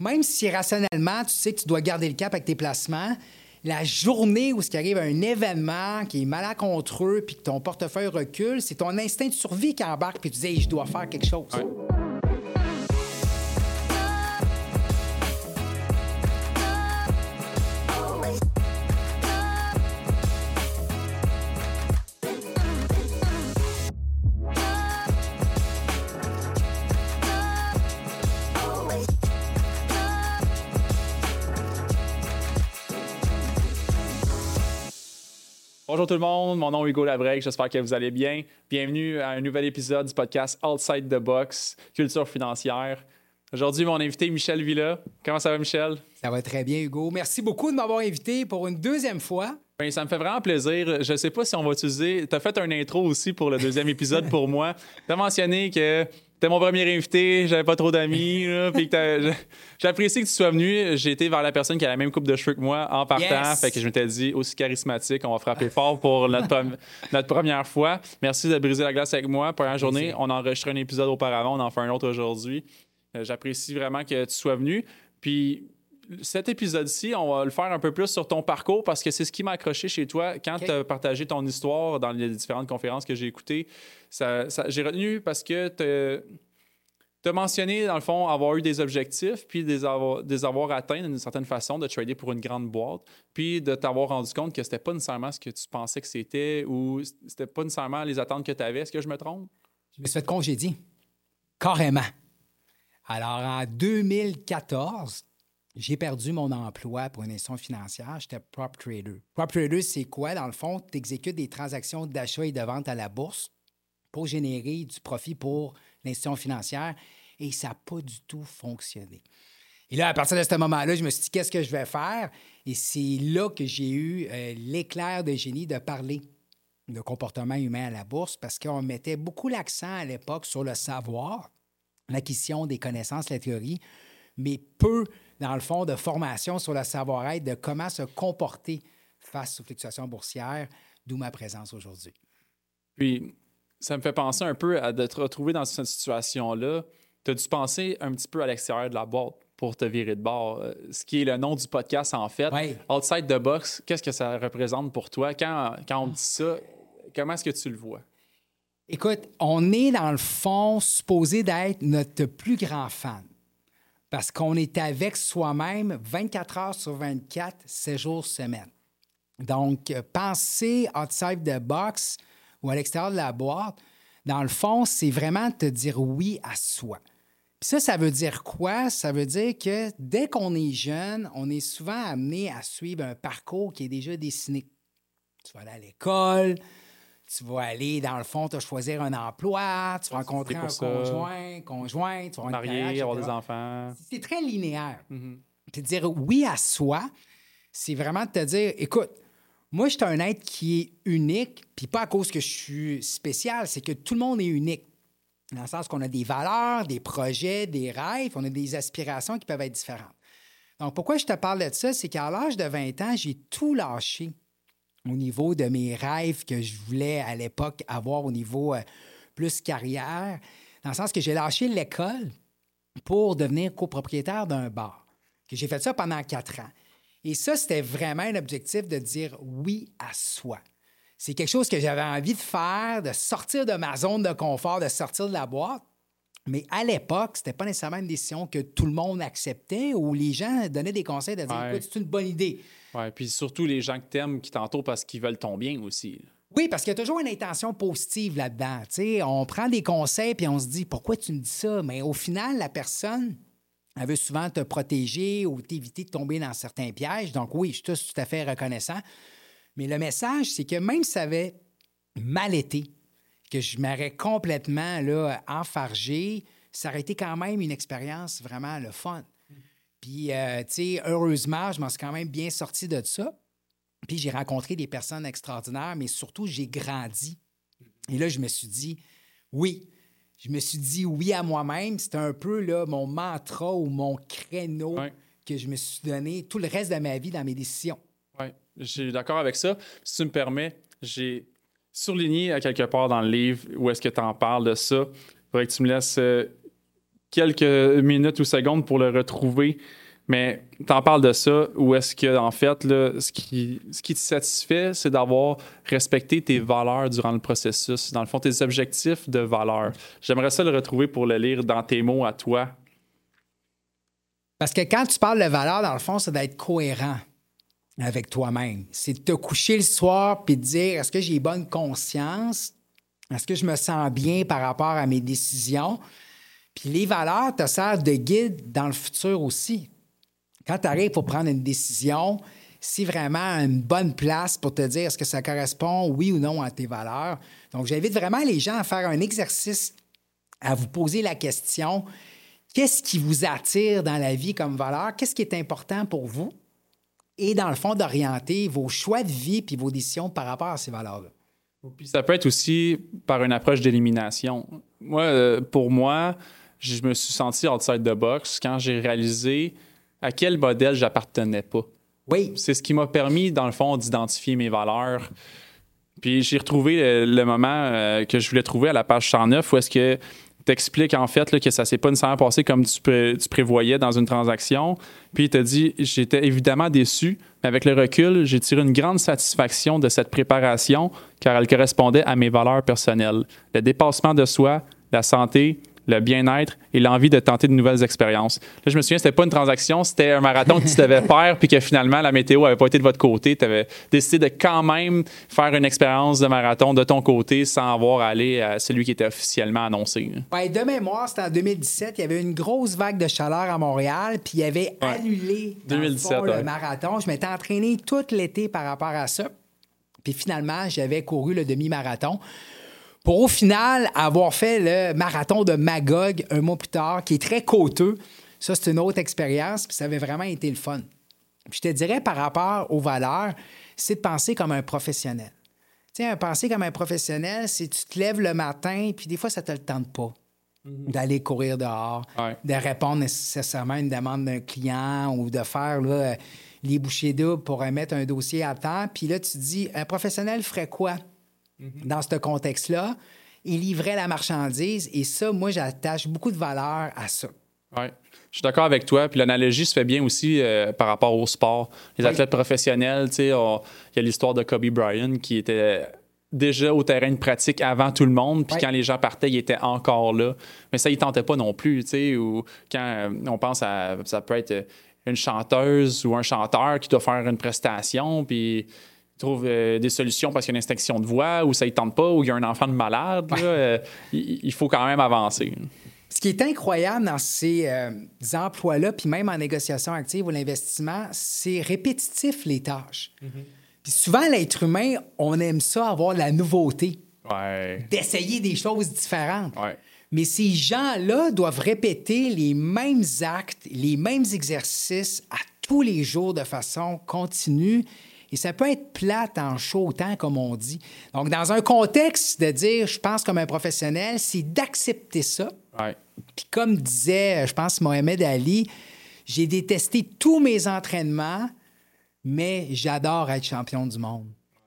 même si rationnellement, tu sais que tu dois garder le cap avec tes placements, la journée où ce qui arrive un événement qui est malencontreux puis que ton portefeuille recule, c'est ton instinct de survie qui embarque puis tu dis je dois faire quelque chose. Bonjour tout le monde, mon nom est Hugo Labrec, j'espère que vous allez bien. Bienvenue à un nouvel épisode du podcast Outside the Box, culture financière. Aujourd'hui, mon invité Michel Villa. Comment ça va, Michel? Ça va très bien, Hugo. Merci beaucoup de m'avoir invité pour une deuxième fois. Ben, ça me fait vraiment plaisir. Je ne sais pas si on va utiliser. Tu as fait un intro aussi pour le deuxième épisode pour moi. Tu as mentionné que T'es mon premier invité, j'avais pas trop d'amis. J'apprécie que tu sois venu. J'ai été vers la personne qui a la même coupe de cheveux que moi en partant. Fait que je m'étais dit, aussi charismatique, on va frapper fort pour notre, notre première fois. Merci de briser la glace avec moi. Première journée, on a enregistré un épisode auparavant, on en fait un autre aujourd'hui. Euh, j'apprécie vraiment que tu sois venu. Puis cet épisode-ci, on va le faire un peu plus sur ton parcours parce que c'est ce qui m'a accroché chez toi quand tu as partagé ton histoire dans les différentes conférences que j'ai écoutées. Ça, j'ai retenu parce que tu as mentionné, dans le fond, avoir eu des objectifs, puis des avoir, des avoir atteints d'une certaine façon, de trader pour une grande boîte, puis de t'avoir rendu compte que c'était pas nécessairement ce que tu pensais que c'était ou c'était pas nécessairement les attentes que tu avais. Est-ce que je me trompe? Je me suis fait congédier. Carrément. Alors, en 2014, j'ai perdu mon emploi pour une institution financière. J'étais prop trader. Prop trader, c'est quoi? Dans le fond, tu exécutes des transactions d'achat et de vente à la bourse pour générer du profit pour l'institution financière et ça n'a pas du tout fonctionné. Et là, à partir de ce moment-là, je me suis dit, qu'est-ce que je vais faire? Et c'est là que j'ai eu euh, l'éclair de génie de parler de comportement humain à la bourse parce qu'on mettait beaucoup l'accent à l'époque sur le savoir, l'acquisition des connaissances, la théorie, mais peu dans le fond, de formation sur le savoir-être, de comment se comporter face aux fluctuations boursières, d'où ma présence aujourd'hui. Puis, ça me fait penser un peu à de te retrouver dans cette situation-là. Tu as dû penser un petit peu à l'extérieur de la boîte pour te virer de bord, euh, ce qui est le nom du podcast en fait. Outside the box, qu'est-ce que ça représente pour toi? Quand, quand on dit ça, comment est-ce que tu le vois? Écoute, on est dans le fond supposé d'être notre plus grand fan parce qu'on est avec soi-même 24 heures sur 24, 7 jours semaine. Donc, penser outside the box ou à l'extérieur de la boîte, dans le fond, c'est vraiment te dire oui à soi. Puis ça, ça veut dire quoi? Ça veut dire que dès qu'on est jeune, on est souvent amené à suivre un parcours qui est déjà dessiné. Tu vas aller à l'école, tu vas aller, dans le fond, te choisir un emploi, tu vas rencontrer un conjoint, conjointe, tu vas marier, avoir des enfants. C'est très linéaire. Mm Te dire oui à soi, c'est vraiment de te dire, écoute, moi, je suis un être qui est unique, puis pas à cause que je suis spécial, c'est que tout le monde est unique. Dans le sens qu'on a des valeurs, des projets, des rêves, on a des aspirations qui peuvent être différentes. Donc, pourquoi je te parle de ça? C'est qu'à l'âge de 20 ans, j'ai tout lâché au niveau de mes rêves que je voulais à l'époque avoir au niveau euh, plus carrière, dans le sens que j'ai lâché l'école pour devenir copropriétaire d'un bar. J'ai fait ça pendant quatre ans. Et ça, c'était vraiment un objectif de dire oui à soi. C'est quelque chose que j'avais envie de faire, de sortir de ma zone de confort, de sortir de la boîte. Mais à l'époque, c'était pas nécessairement une décision que tout le monde acceptait ou les gens donnaient des conseils de dire écoute, c'est une bonne idée. Oui, puis surtout les gens que t'aimes qui t'entourent parce qu'ils veulent ton bien aussi. Oui, parce qu'il y a toujours une intention positive là-dedans. on prend des conseils puis on se dit pourquoi tu me dis ça? Mais au final, la personne, elle veut souvent te protéger ou t'éviter de tomber dans certains pièges. Donc oui, je suis tout à fait reconnaissant. Mais le message, c'est que même si ça avait mal été, que je m'aurais complètement là, enfargé, ça aurait été quand même une expérience vraiment le fun. Puis, euh, tu sais, heureusement, je m'en suis quand même bien sorti de ça. Puis, j'ai rencontré des personnes extraordinaires, mais surtout, j'ai grandi. Et là, je me suis dit, oui, je me suis dit oui à moi-même. C'était un peu là, mon mantra ou mon créneau que je me suis donné tout le reste de ma vie dans mes décisions. Oui, je suis d'accord avec ça. Si tu me permets, j'ai surligné à quelque part dans le livre où est-ce que tu en parles de ça. Il faudrait que tu me laisses euh, quelques minutes ou secondes pour le retrouver. Mais tu en parles de ça, ou est-ce que, en fait, là, ce, qui, ce qui te satisfait, c'est d'avoir respecté tes valeurs durant le processus, dans le fond, tes objectifs de valeur. J'aimerais ça le retrouver pour le lire dans tes mots à toi. Parce que quand tu parles de valeur, dans le fond, c'est d'être cohérent avec toi-même. C'est de te coucher le soir puis de dire est-ce que j'ai bonne conscience? Est-ce que je me sens bien par rapport à mes décisions? Puis les valeurs te servent de guide dans le futur aussi. Quand tu arrives pour prendre une décision, c'est vraiment une bonne place pour te dire est-ce que ça correspond, oui ou non, à tes valeurs? Donc, j'invite vraiment les gens à faire un exercice, à vous poser la question qu'est-ce qui vous attire dans la vie comme valeur? Qu'est-ce qui est important pour vous? Et dans le fond, d'orienter vos choix de vie puis vos décisions par rapport à ces valeurs-là. Puis ça peut être aussi par une approche d'élimination. Moi, euh, pour moi, je me suis senti outside the box quand j'ai réalisé à quel modèle j'appartenais pas. Oui. C'est ce qui m'a permis, dans le fond, d'identifier mes valeurs. Puis j'ai retrouvé le, moment euh, que je voulais trouver à la page 109 où est-ce que t'expliques en fait là, que ça s'est pas nécessairement passé comme tu, tu, prévoyais dans une transaction. Puis il t'a dit J'étais évidemment déçu, mais avec le recul, j'ai tiré une grande satisfaction de cette préparation car elle correspondait à mes valeurs personnelles. Le dépassement de soi, la santé, le bien-être et l'envie de tenter de nouvelles expériences. Là, je me souviens, c'était pas une transaction, c'était un marathon que tu devais faire, puis que finalement, la météo avait pas été de votre côté. Tu avais décidé de quand même faire une expérience de marathon de ton côté sans avoir à aller à celui qui était officiellement annoncé. Ouais, de mémoire, c'était en 2017. Il y avait une grosse vague de chaleur à Montréal, puis il y avait annulé 2017, le, le marathon. Je m'étais entraîné tout l'été par rapport à ça. Puis finalement, j'avais couru le demi-marathon pour au final avoir fait le marathon de Magog un mois plus tard, qui est très coûteux. Ça, c'est une autre expérience, puis ça avait vraiment été le fun. Puis je te dirais par rapport aux valeurs, c'est de penser comme un professionnel. Tu sais, penser comme un professionnel, c'est tu te lèves le matin, puis des fois, ça ne te le tente pas mhm. d'aller courir dehors, de répondre nécessairement à une demande d'un client ou de faire les bouchées doubles pour remettre un dossier à temps. Puis là, tu te dis, un professionnel ferait quoi? Mhm. dans ce contexte-là. Il livrait la marchandise et ça, moi, j'attache beaucoup de valeur à ça. Oui. Je suis d'accord avec toi. Puis l'analogie se fait bien aussi euh, par rapport au sport. Les athlètes professionnels, tu sais, il y a l'histoire de Kobe Bryant qui était déjà au terrain de pratique avant tout le monde. Puis quand les gens partaient, il était encore là. Mais ça, il tentait pas non plus, tu sais. Ou quand euh, on pense à. Ça peut être une chanteuse ou un chanteur qui doit faire une prestation. Puis trouve euh, des solutions parce qu'il y a une extinction de voix ou ça ne tente pas ou il y a un enfant de malade, euh, il, faut quand même avancer. Ce qui est incroyable dans ces euh, emplois-là, puis même en négociation active ou l'investissement, c'est répétitif les tâches. Mm-hmm. Puis souvent, l'être humain, on aime ça avoir la nouveauté, d'essayer des choses différentes. Mais ces gens-là doivent répéter les mêmes actes, les mêmes exercices à tous les jours de façon continue et ça peut être plate en chaud temps, comme on dit. Donc, dans un contexte de dire je pense comme un professionnel, c'est d'accepter ça. Puis comme disait, je pense, Mohamed Ali, j'ai détesté tous mes entraînements, mais j'adore être champion du monde.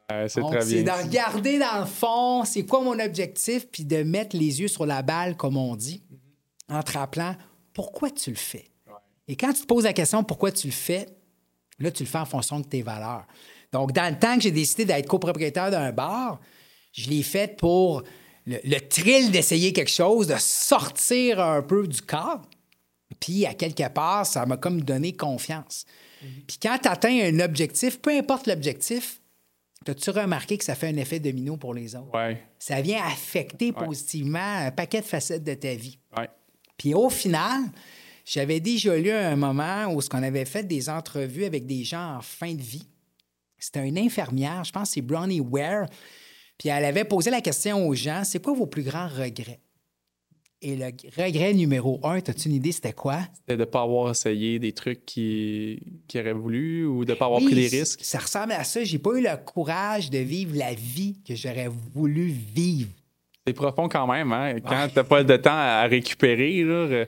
c'est très bien. C'est de regarder dans le fond, c'est quoi mon objectif, puis de mettre les yeux sur la balle, comme on dit, en te rappelant pourquoi tu le fais. Et quand tu te poses la question pourquoi tu le fais, là, tu le fais en fonction de tes valeurs. Donc, dans le temps que j'ai décidé d'être copropriétaire d'un bar, je l'ai fait pour le, thrill d'essayer quelque chose, de sortir un peu du cadre. Puis, à quelque part, ça m'a comme donné confiance. Mhm. Puis, quand tu atteins un objectif, peu importe l'objectif, as-tu remarqué que ça fait un effet domino pour les autres? Ça vient affecter positivement un paquet de facettes de ta vie. Puis, au final, j'avais déjà lu un moment où ce qu'on avait fait des entrevues avec des gens en fin de vie. C'était une infirmière, je pense que c'est Bronnie Ware. Puis elle avait posé la question aux gens c'est quoi vos plus grands regrets? Et le regret numéro un, as-tu une idée, c'était quoi? C'était de ne pas avoir essayé des trucs qui, qui auraient voulu ou de ne pas avoir pris les risques? Ça ressemble à ça. J'ai pas eu le courage de vivre la vie que j'aurais voulu vivre. C'est profond quand même, hein? Quand tu n'as pas de temps à récupérer, là,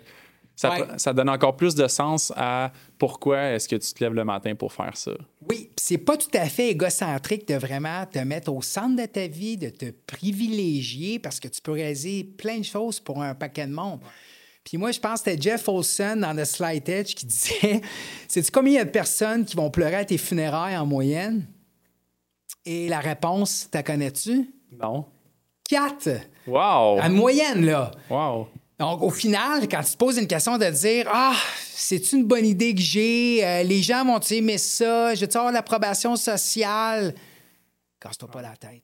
ça, donne encore plus de sens à pourquoi est-ce que tu te lèves le matin pour faire ça. Oui, c'est pas tout à fait égocentrique de vraiment te mettre au centre de ta vie, de te privilégier parce que tu peux réaliser plein de choses pour un paquet de monde. Puis moi, je pense que c'était Jeff Olson dans The Slight Edge qui disait Sais-tu combien il y a de personnes qui vont pleurer à tes funérailles en moyenne Et la réponse, t'as connais-tu Non. Quatre. Wow. En moyenne, là. Wow. Donc, au final, quand tu te poses une question de dire Ah, c'est une bonne idée que j'ai, euh, les gens vont aimer ça, je vais avoir l'approbation sociale, casse-toi pas la tête.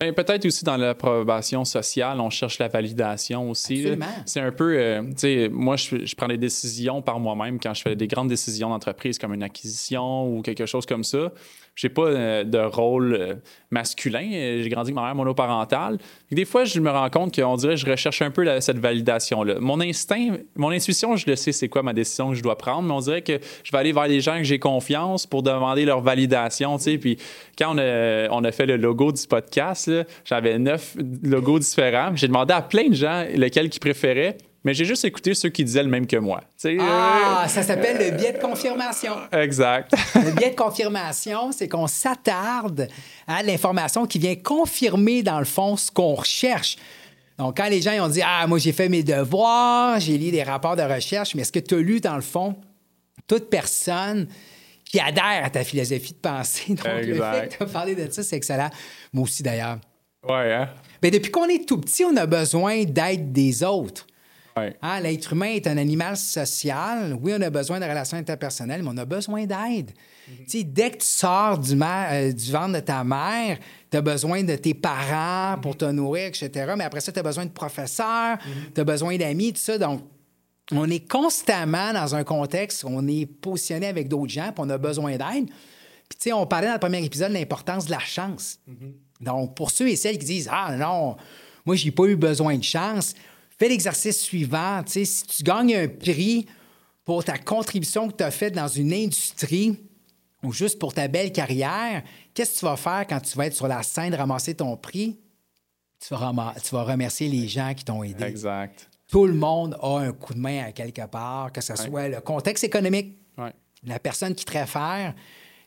Ben, peut-être aussi dans l'approbation sociale, on cherche la validation aussi. C'est un peu, euh, tu sais, moi, je, je prends des décisions par moi-même quand je fais des grandes décisions d'entreprise comme une acquisition ou quelque chose comme ça. J'ai pas euh, de rôle euh, masculin. J'ai grandi avec ma mère monoparentale. Des fois, je me rends compte qu'on dirait que je recherche un peu la- cette validation-là. Mon instinct, mon intuition, je le sais, c'est quoi ma décision que je dois prendre, mais on dirait que je vais aller vers les gens que j'ai confiance pour demander leur validation. tu sais. Puis quand on a, on a fait le logo du podcast, là, j'avais neuf logos différents. J'ai demandé à plein de gens lequel qu'ils préféraient, mais j'ai juste écouté ceux qui disaient le même que moi. Ah, ça s'appelle le biais de confirmation. euh, exact. Le biais de confirmation, c'est qu'on s'attarde à l'information qui vient confirmer, dans le fond, ce qu'on recherche. Donc, quand les gens ils ont dit Ah, moi, j'ai fait mes devoirs, j'ai lu des rapports de recherche, mais est-ce que tu as lu, dans le fond, toute personne qui adhère à ta philosophie de pensée? Donc, le fait que tu as parlé de ça, c'est excellent. Moi aussi, d'ailleurs. ouais, hein? Mais depuis qu'on est tout petit, on a besoin d'aide des autres. Ouais. Hein, L'être humain est un animal social. Oui, on a besoin de relations interpersonnelles, mais on a besoin d'aide. Tu sais, Dès que tu sors du, euh, du ventre de ta mère, tu as besoin de tes parents pour te nourrir, etc. Mais après ça, tu as besoin de professeurs, tu as besoin d'amis, tout ça. Donc, on est constamment dans un contexte où on est positionné avec d'autres gens, puis on a besoin d'aide. Puis, tu sais, on parlait dans le premier épisode de l'importance de la chance. Donc, pour ceux et celles qui disent Ah non, moi, j'ai pas eu besoin de chance, fais l'exercice suivant. Tu sais, si tu gagnes un prix pour ta contribution que tu as faite dans une industrie ou juste pour ta belle carrière, qu'est-ce que tu vas faire quand tu vas être sur la scène de ramasser ton prix? Tu vas, rama- tu vas remercier les gens qui t'ont aidé. Exact. Tout le monde a un coup de main à quelque part, que ce soit le contexte économique, Ouais. la personne qui te réfère,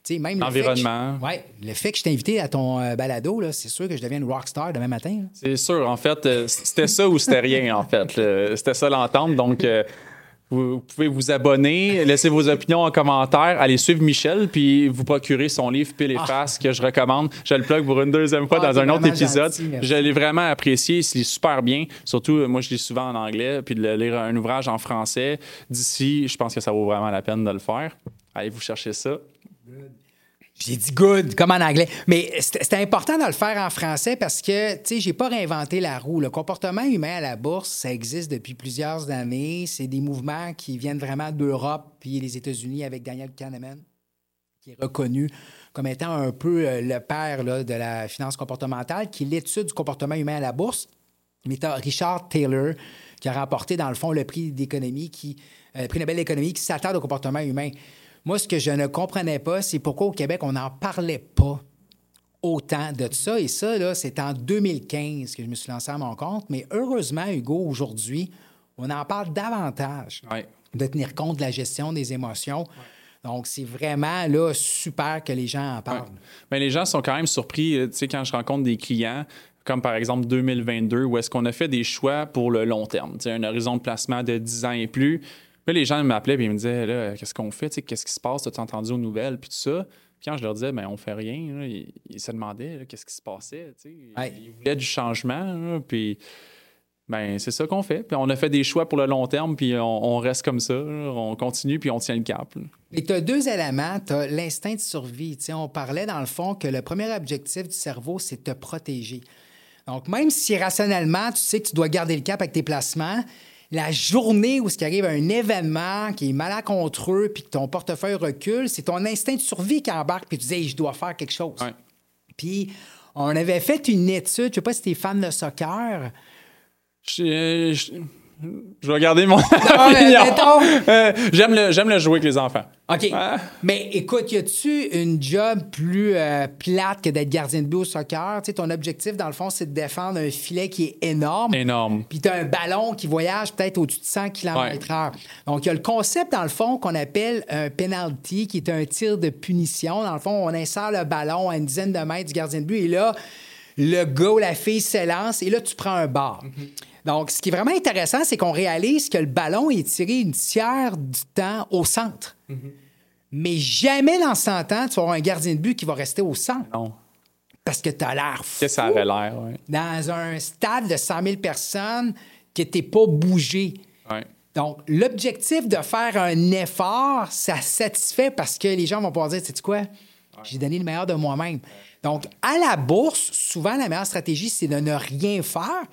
même le fait que L'environnement. je- ouais, le fait que je t'ai invité à ton euh, balado, là, c'est sûr que je deviens une rockstar demain matin. là. C'est sûr, en fait, euh, c'était ça ou c'était rien, en fait. C'était ça l'entente. Donc, euh, vous, vous pouvez vous abonner, laisser vos opinions en commentaire, allez suivre Michel, puis vous procurer son livre Pile et Face que je recommande. Je le plug pour une deuxième fois Ah, dans un autre épisode. gentil, je l'ai vraiment apprécié, il se lit super bien. Surtout, euh, moi, je lis souvent en anglais, puis de lire un ouvrage en français d'ici, je pense que ça vaut vraiment la peine de le faire. Allez vous chercher ça. J'ai dit good, comme en anglais. Mais c'était important de le faire en français parce que, tu sais, j'ai pas réinventé la roue. Le comportement humain à la bourse, ça existe depuis plusieurs années. C'est des mouvements qui viennent vraiment d'Europe puis les États-Unis avec Daniel Kahneman, qui est reconnu comme étant un peu euh, le père là, de la finance comportementale, qui est l'étude du comportement humain à la bourse. Mais tu Richard Taylor qui a remporté, dans le fond, le prix d'économie, qui, euh, prix Nobel d'économie, qui s'attarde au comportement humain. Moi, ce que je ne comprenais pas, c'est pourquoi au Québec, on n'en parlait pas autant de ça. Et ça, là, c'est en 2015 que je me suis lancé à mon compte. Mais heureusement, Hugo, aujourd'hui, on en parle davantage Ouais. de tenir compte de la gestion des émotions. Donc, c'est vraiment là, super que les gens en parlent. Mais les gens sont quand même surpris, euh, tu sais, quand je rencontre des clients, comme par exemple 2022, où est-ce qu'on a fait des choix pour le long terme, tu sais, un horizon de placement de 10 ans et plus. Puis les gens m'appelaient et ils me disaient, là, qu'est-ce qu'on fait, qu'est-ce qui se passe, as-tu entendu aux nouvelles, puis tout ça. Puis quand je leur disais, ben on fait rien, là, ils, ils se demandaient, qu'est-ce qui se passait. Ouais. Ils voulaient du changement, là, puis... Ben, c'est ça qu'on fait. Puis on a fait des choix pour le long terme, puis on, on reste comme ça. là. On continue, puis on tient le cap. Et tu as deux éléments. Tu as l'instinct de survie. On parlait dans le fond que le premier objectif du cerveau, c'est de te protéger. Donc, même si rationnellement, tu sais que tu dois garder le cap avec tes placements, la journée où ce qui arrive un événement qui est malencontreux puis que ton portefeuille recule, c'est ton instinct de survie qui embarque puis tu dis Hey, je dois faire quelque chose. Ouais. Puis, on avait fait une étude, je sais pas si tu es fan de soccer. Je, je- je vais garder mon Ah, Euh, j'aime, le, j'aime le jouer avec les enfants. OK. Ah. Mais écoute, y a-tu une job plus euh, plate que d'être gardien de but au soccer? Tu sais, ton objectif, dans le fond, c'est de défendre un filet qui est énorme. Énorme. Puis tu as un ballon qui voyage peut-être au-dessus de 100 km/h. Donc, il y a le concept, dans le fond, qu'on appelle un penalty, qui est un tir de punition. Dans le fond, on insère le ballon à une dizaine de mètres du gardien de but. Et là, le gars ou la fille s'élance et là, tu prends un bar. Donc, ce qui est vraiment intéressant, c'est qu'on réalise que le ballon est tiré une tiers du temps au centre. Mais jamais dans 100 ans, tu vas avoir un gardien de but qui va rester au centre. Non. Parce que tu as l'air fou. Que ça avait l'air, oui. Dans un stade de 100 000 personnes que tu pas bougé. Ouais. Donc, l'objectif de faire un effort, ça satisfait parce que les gens vont pouvoir dire, sais-tu quoi? J'ai donné le meilleur de moi-même. Donc, à la bourse, souvent, la meilleure stratégie, c'est de ne rien faire.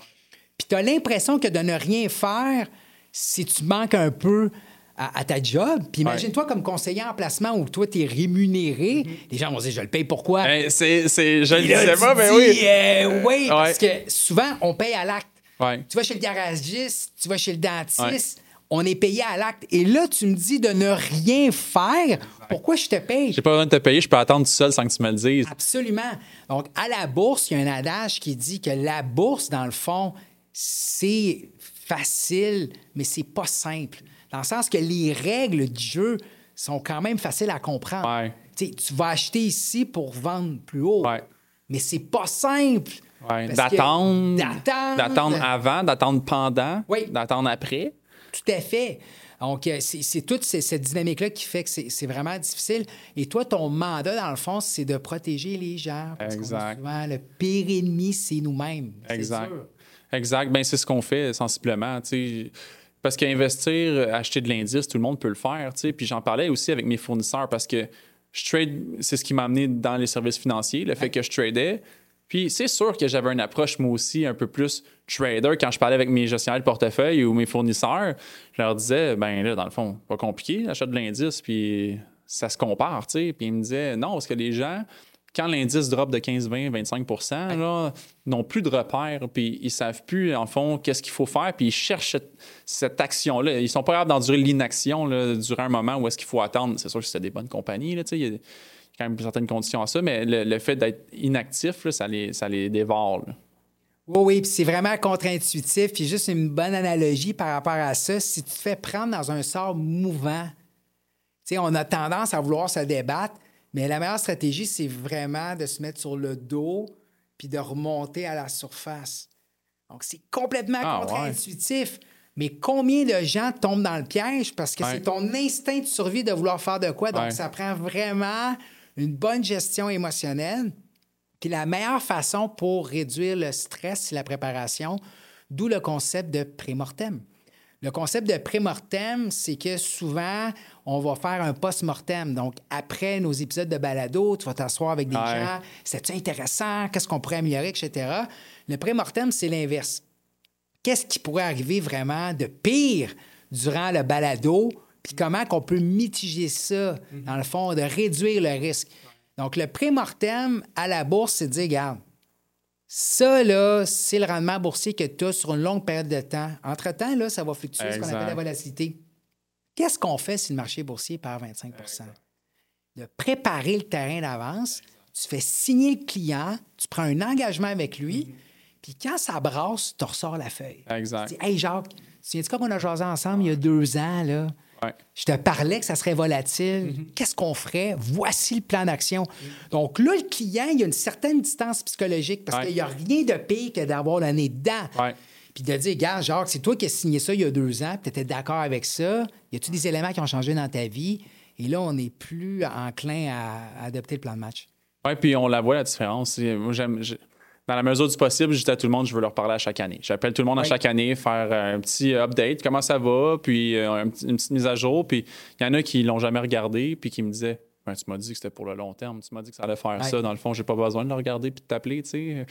Puis tu as l'impression que de ne rien faire, si tu manques un peu à, à ta job. Puis imagine-toi comme conseiller en placement où toi, tu es rémunéré. Les gens vont dire, je le paye pourquoi? Ben, c'est, je le disais pas, mais dis, oui. euh, oui, parce que souvent, on paye à l'acte. Ouais. Tu vas chez le garagiste, tu vas chez le dentiste, on est payé à l'acte. Et là, tu me dis de ne rien faire. Pourquoi je te paye? J'ai pas besoin de te payer, je peux attendre tout seul sans que tu me le dises. Absolument. Donc, à la bourse, il y a un adage qui dit que la bourse, dans le fond, c'est facile, mais c'est pas simple. Dans le sens que les règles du jeu sont quand même faciles à comprendre. Ouais. Tu vas acheter ici pour vendre plus haut. Ouais. Mais c'est pas simple. Ouais. D'attendre. D'attendre. D'attendre avant, d'attendre pendant. D'attendre après. Tout à fait. Donc, euh, c'est toute cette dynamique-là qui fait que c'est vraiment difficile. Et toi, ton mandat, dans le fond, c'est de protéger les gens. Parce Exact. souvent, le pire ennemi, c'est nous-mêmes. C'est Exact. sûr. Exact. Ben, c'est ce qu'on fait sensiblement. Parce qu'investir, acheter de l'indice, tout le monde peut le faire. tu sais. Puis j'en parlais aussi avec mes fournisseurs parce que je trade, c'est ce qui m'a amené dans les services financiers, le fait que je tradais. Puis c'est sûr que j'avais une approche, moi aussi, un peu plus trader quand je parlais avec mes gestionnaires de portefeuille ou mes fournisseurs. Je leur disais, ben là, dans le fond, pas compliqué, j'achète de l'indice, puis ça se compare, tu sais. Puis ils me disaient, non, parce que les gens, quand l'indice drop de 15, 20, 25% là, n'ont plus de repères, puis ils savent plus, en fond, qu'est-ce qu'il faut faire, puis ils cherchent cette, cette action-là. Ils sont pas capables d'endurer l'inaction durant un moment où est-ce qu'il faut attendre. C'est sûr que c'était des bonnes compagnies, là, il y a quand même certaines conditions à ça, mais le, le fait d'être inactif, là, ça, les, ça les dévore. là. Oui, oui, puis c'est vraiment contre-intuitif. Puis juste une bonne analogie par rapport à ça, si tu te fais prendre dans un sort mouvant, on a tendance à vouloir se débattre, mais la meilleure stratégie, c'est vraiment de se mettre sur le dos puis de remonter à la surface. Donc, c'est complètement Ah, ouais. contre-intuitif. Mais combien de gens tombent dans le piège parce que Ouais. c'est ton instinct de survie de vouloir faire de quoi? Donc, Ouais. ça prend vraiment une bonne gestion émotionnelle. Puis la meilleure façon pour réduire le stress, c'est la préparation, d'où le concept de pré-mortem. Le concept de pré-mortem, c'est que souvent, on va faire un post-mortem. Donc, après nos épisodes de balado, tu vas t'asseoir avec des Ouais. gens. C'est-tu intéressant? Qu'est-ce qu'on pourrait améliorer, etc. Le pré-mortem, c'est l'inverse. Qu'est-ce qui pourrait arriver vraiment de pire durant le balado? Puis comment qu'on peut mitiger ça, dans le fond, de réduire le risque? Donc, le pré-mortem à la bourse, c'est de dire, regarde, ça, là, c'est le rendement boursier que tu as sur une longue période de temps. Entre-temps, là, ça va fluctuer, ce qu'on Exact. appelle la volatilité. Qu'est-ce qu'on fait si le marché boursier perd 25% De préparer le terrain d'avance, tu fais signer le client, tu prends un engagement avec lui, puis quand ça brasse, tu ressors la feuille. Exact. Tu dis, Hey Jacques, tu te souviens-tu quand on a jasé ensemble il y a deux ans, là? Ouais. Je te parlais que ça serait volatile. Qu'est-ce qu'on ferait? Voici le plan d'action. Donc là, le client, il y a une certaine distance psychologique parce Ouais. qu'il n'y a rien de pire que d'avoir nez dedans. Ouais. Puis de dire, gars, Jacques, c'est toi qui as signé ça il y a deux ans, tu étais d'accord avec ça. Y a-tu des éléments qui ont changé dans ta vie? Et là, on n'est plus enclin à, adopter le plan de match. Oui, puis on la voit la différence. Moi, j'aime. Dans la mesure du possible, je dis à tout le monde, je veux leur parler à chaque année. J'appelle tout le monde à chaque année, faire euh, un petit update, comment ça va, puis euh, une petite mise à jour. Puis il y en a qui l'ont jamais regardé, puis qui me disaient Ben, Tu m'as dit que c'était pour le long terme, tu m'as dit que ça allait faire Ouais. ça. Dans le fond, j'ai pas besoin de le regarder puis de t'appeler, tu sais.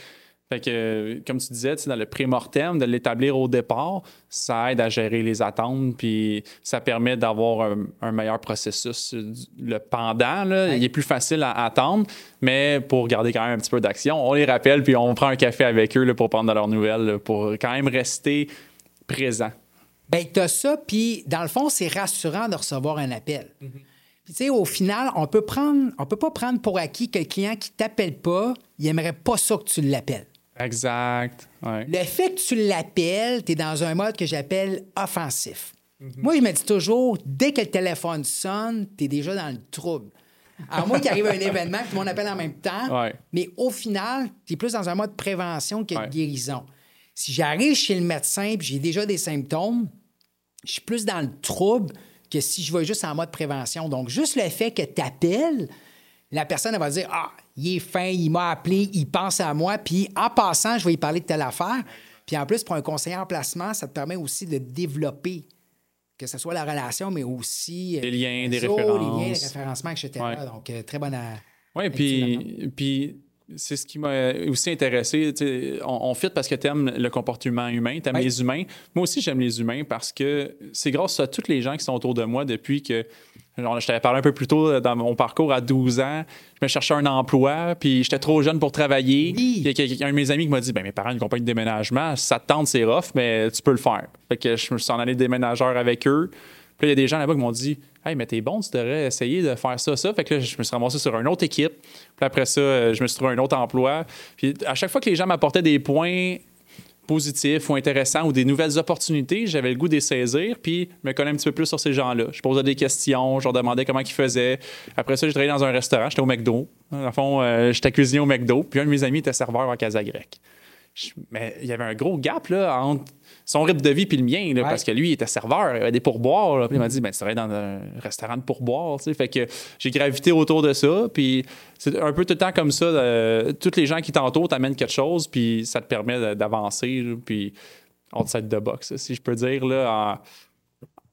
Fait que, comme tu disais, dans le pré-mortem, de l'établir au départ, ça aide à gérer les attentes, puis ça permet d'avoir un, un meilleur processus. euh, Le pendant, là, Ouais. il est plus facile à attendre, mais pour garder quand même un petit peu d'action, on les rappelle, puis on prend un café avec eux là, pour prendre de leurs nouvelles, là, pour quand même rester présent. Bien, tu as ça, puis dans le fond, c'est rassurant de recevoir un appel. Puis, tu sais, au final, on peut prendre, on peut pas prendre pour acquis que le client qui t'appelle pas, il aimerait pas ça que tu l'appelles. Exact. Ouais. Le fait que tu l'appelles, tu es dans un mode que j'appelle offensif. Moi, je me dis toujours, dès que le téléphone sonne, tu es déjà dans le trouble. À moins qu'il arrive un événement, tout le monde appelle en même temps. Ouais. Mais au final, tu es plus dans un mode prévention que de Ouais. guérison. Si j'arrive chez le médecin et j'ai déjà des symptômes, je suis plus dans le trouble que si je vais juste en mode prévention. Donc, juste le fait que tu appelles, la personne elle va dire Ah, il est fin, il m'a appelé, il pense à moi, puis en passant, je vais lui parler de telle affaire. Puis en plus, pour un conseiller en placement, ça te permet aussi de développer, que ce soit la relation, mais aussi. Des liens, des réseaux, références. Les liens, les référencements, etc. Ouais. Donc, euh, très bonne. Oui, puis, puis c'est ce qui m'a aussi intéressé. On, on fit parce que tu aimes le comportement humain, tu aimes les humains. Moi aussi, j'aime les humains parce que c'est grâce à tous les gens qui sont autour de moi depuis que. Je t'avais parlé un peu plus tôt dans mon parcours à 12 ans. Je me cherchais un emploi, puis j'étais trop jeune pour travailler. Oui. Il y a un de mes amis qui m'a dit ben, Mes parents une compagnie de déménagement, ça te tente, c'est rough, mais tu peux le faire. Fait que je me suis en allé déménageur avec eux. Puis là, il y a des gens là-bas qui m'ont dit Hey, mais t'es bon, tu devrais essayer de faire ça, ça. Fait que là, je me suis ramassé sur une autre équipe. Puis après ça, euh, je me suis trouvé un autre emploi. Puis à chaque fois que les gens m'apportaient des points positifs ou intéressants ou des nouvelles opportunités, j'avais le goût de les saisir, puis me connais un petit peu plus sur ces gens-là. Je posais des questions, je leur demandais comment ils faisaient. Après ça, j'ai travaillé dans un restaurant, j'étais au McDo. Dans le fond, euh, j'étais cuisinier au McDo, puis un de mes amis était serveur à Casa Grecque. Je- Mais il y avait un gros gap là, entre son rythme de vie et le mien, là, Ouais. parce que lui, il était serveur, il avait des pourboires. là. Puis il m'a dit ben, Tu travailles dans un restaurant de pourboires. tu sais. Fait que j'ai gravité autour de ça. Puis c'est un peu tout le temps comme ça. euh, tous les gens qui t'entourent t'amènent quelque chose, puis ça te permet d'avancer. Puis outside the box, si je peux dire, là,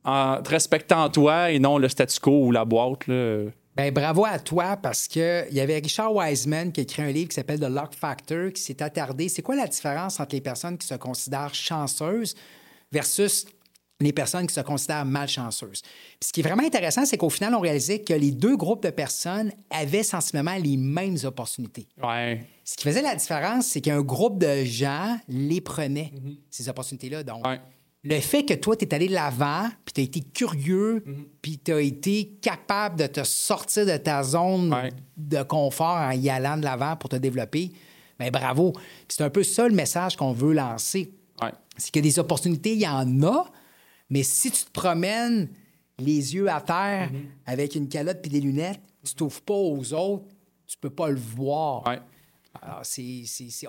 en, en te respectant toi et non le statu quo ou la boîte. Là. Ben, bravo à toi parce que il y avait Richard Wiseman qui a écrit un livre qui s'appelle The Lock Factor qui s'est attardé. C'est quoi la différence entre les personnes qui se considèrent chanceuses versus les personnes qui se considèrent malchanceuses? Puis ce qui est vraiment intéressant, c'est qu'au final, on réalisait que les deux groupes de personnes avaient sensiblement les mêmes opportunités. Ouais. Ce qui faisait la différence, c'est qu'un groupe de gens les prenait, ces opportunités-là. Donc, Ouais. Le fait que toi, tu es allé de l'avant, puis tu as été curieux, puis tu as été capable de te sortir de ta zone Ouais. de confort en y allant de l'avant pour te développer, bien bravo. C'est un peu ça le message qu'on veut lancer. Ouais. C'est que des opportunités, il y en a, mais si tu te promènes les yeux à terre avec une calotte puis des lunettes, tu t'ouvres pas aux autres, tu peux pas le voir. Ouais. Alors,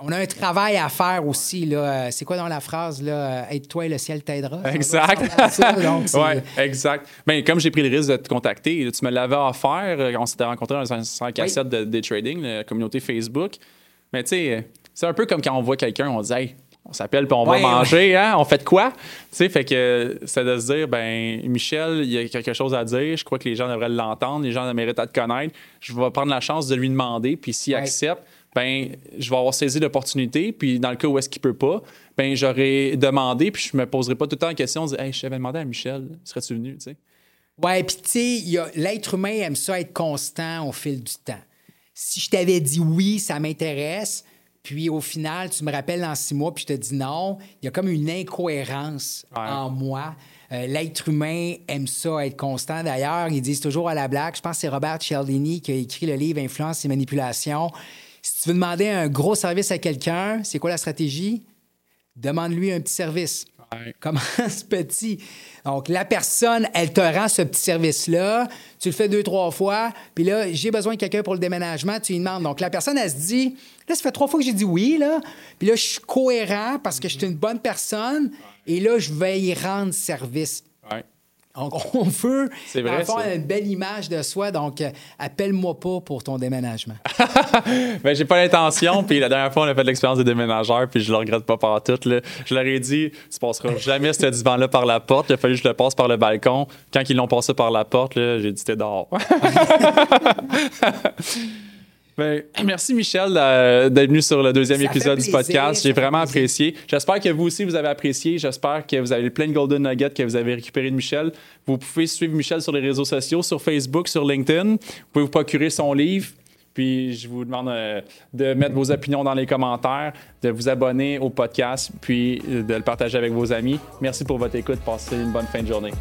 On a un travail à faire aussi. Là. Euh, C'est quoi dans la phrase? Là? Euh, Aide-toi et le ciel t'aidera. Exact. exact. Ben, comme j'ai pris le risque de te contacter, tu me l'avais offert. euh, On s'était rencontrés dans un 100 cassette de, de trading, la communauté Facebook. Mais tu sais, c'est un peu comme quand on voit quelqu'un, on dit Hey, on s'appelle puis on Ouais, va manger, hein? On fait de quoi? Tu sais, fait que c'est de se dire, ben, Michel, il y a quelque chose à dire. Je crois que les gens devraient l'entendre. Les gens méritent à te connaître. Je vais prendre la chance de lui demander. Puis s'il Ouais. accepte, ben, je vais avoir saisi l'opportunité. Puis dans le cas où est-ce qu'il peut pas, ben, j'aurais demandé. Puis je me poserai pas tout le temps la question de hey, je t'avais demandé à Michel, serais-tu venu? Tu sais? Ouais, puis tu sais, l'être humain aime ça être constant au fil du temps. Si je t'avais dit oui, ça m'intéresse, puis au final, tu me rappelles dans six mois, puis je te dis non, il y a comme une incohérence Ouais. en moi. Euh, l'être humain aime ça, être constant. D'ailleurs, ils disent toujours à la blague, je pense que c'est Robert Cialdini qui a écrit le livre Influence et manipulation. Si tu veux demander un gros service à quelqu'un, c'est quoi la stratégie? Demande-lui un petit service. Ouais. Commence petit. Donc, la personne, elle te rend ce petit service-là. Tu le fais deux, trois fois. Puis là, j'ai besoin de quelqu'un pour le déménagement. Tu lui demandes. Donc, la personne, elle se dit Là, ça fait trois fois que j'ai dit oui, là. Puis là, je suis cohérent parce que je suis une bonne personne. Et là, je vais y rendre service. On veut vrai, avoir ça. une belle image de soi. Donc, euh, appelle-moi pas pour ton déménagement. Ben, j'ai pas l'intention. Puis la dernière fois, on a fait l'expérience de déménageur. Puis je le regrette pas par tout. Là. Je leur ai dit, tu passeras jamais ce divan-là par la porte. Il a fallu que je le passe par le balcon. Quand ils l'ont passé par la porte, j'ai dit, t'es dehors. Ben, merci Michel euh, d'être venu sur le deuxième Ça épisode du podcast. J'ai vraiment apprécié. J'espère que vous aussi vous avez apprécié. J'espère que vous avez plein de golden nuggets que vous avez récupéré de Michel. Vous pouvez suivre Michel sur les réseaux sociaux, sur Facebook, sur LinkedIn. Vous pouvez vous procurer son livre. Puis je vous demande euh, de mettre vos opinions dans les commentaires, de vous abonner au podcast, puis euh, de le partager avec vos amis. Merci pour votre écoute. Passez une bonne fin de journée.